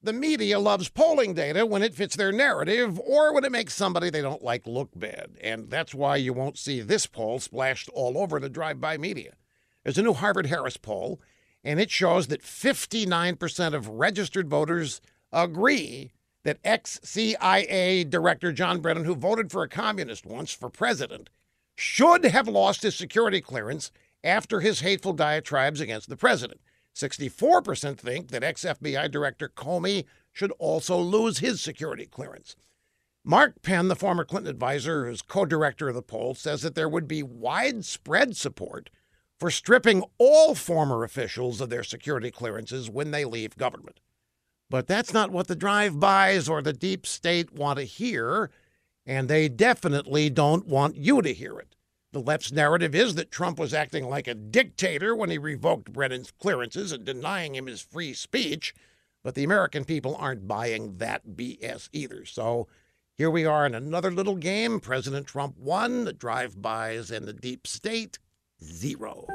The media loves polling data when it fits their narrative or when it makes somebody they don't like look bad. And that's why you won't see this poll splashed all over the drive by media. There's a new Harvard Harris poll, and it shows that 59% of registered voters agree that ex CIA Director John Brennan, who voted for a communist once for president, should have lost his security clearance after his hateful diatribes against the president. 64% think that ex FBI Director Comey should also lose his security clearance. Mark Penn, the former Clinton advisor who's co director of the poll, says that there would be widespread support for stripping all former officials of their security clearances when they leave government. But that's not what the drive bys or the deep state want to hear, and they definitely don't want you to hear it. The left's narrative is that Trump was acting like a dictator when he revoked Brennan's clearances and denying him his free speech, but the American people aren't buying that BS either. So here we are in another little game. President Trump won, the drive bys and the deep state, zero.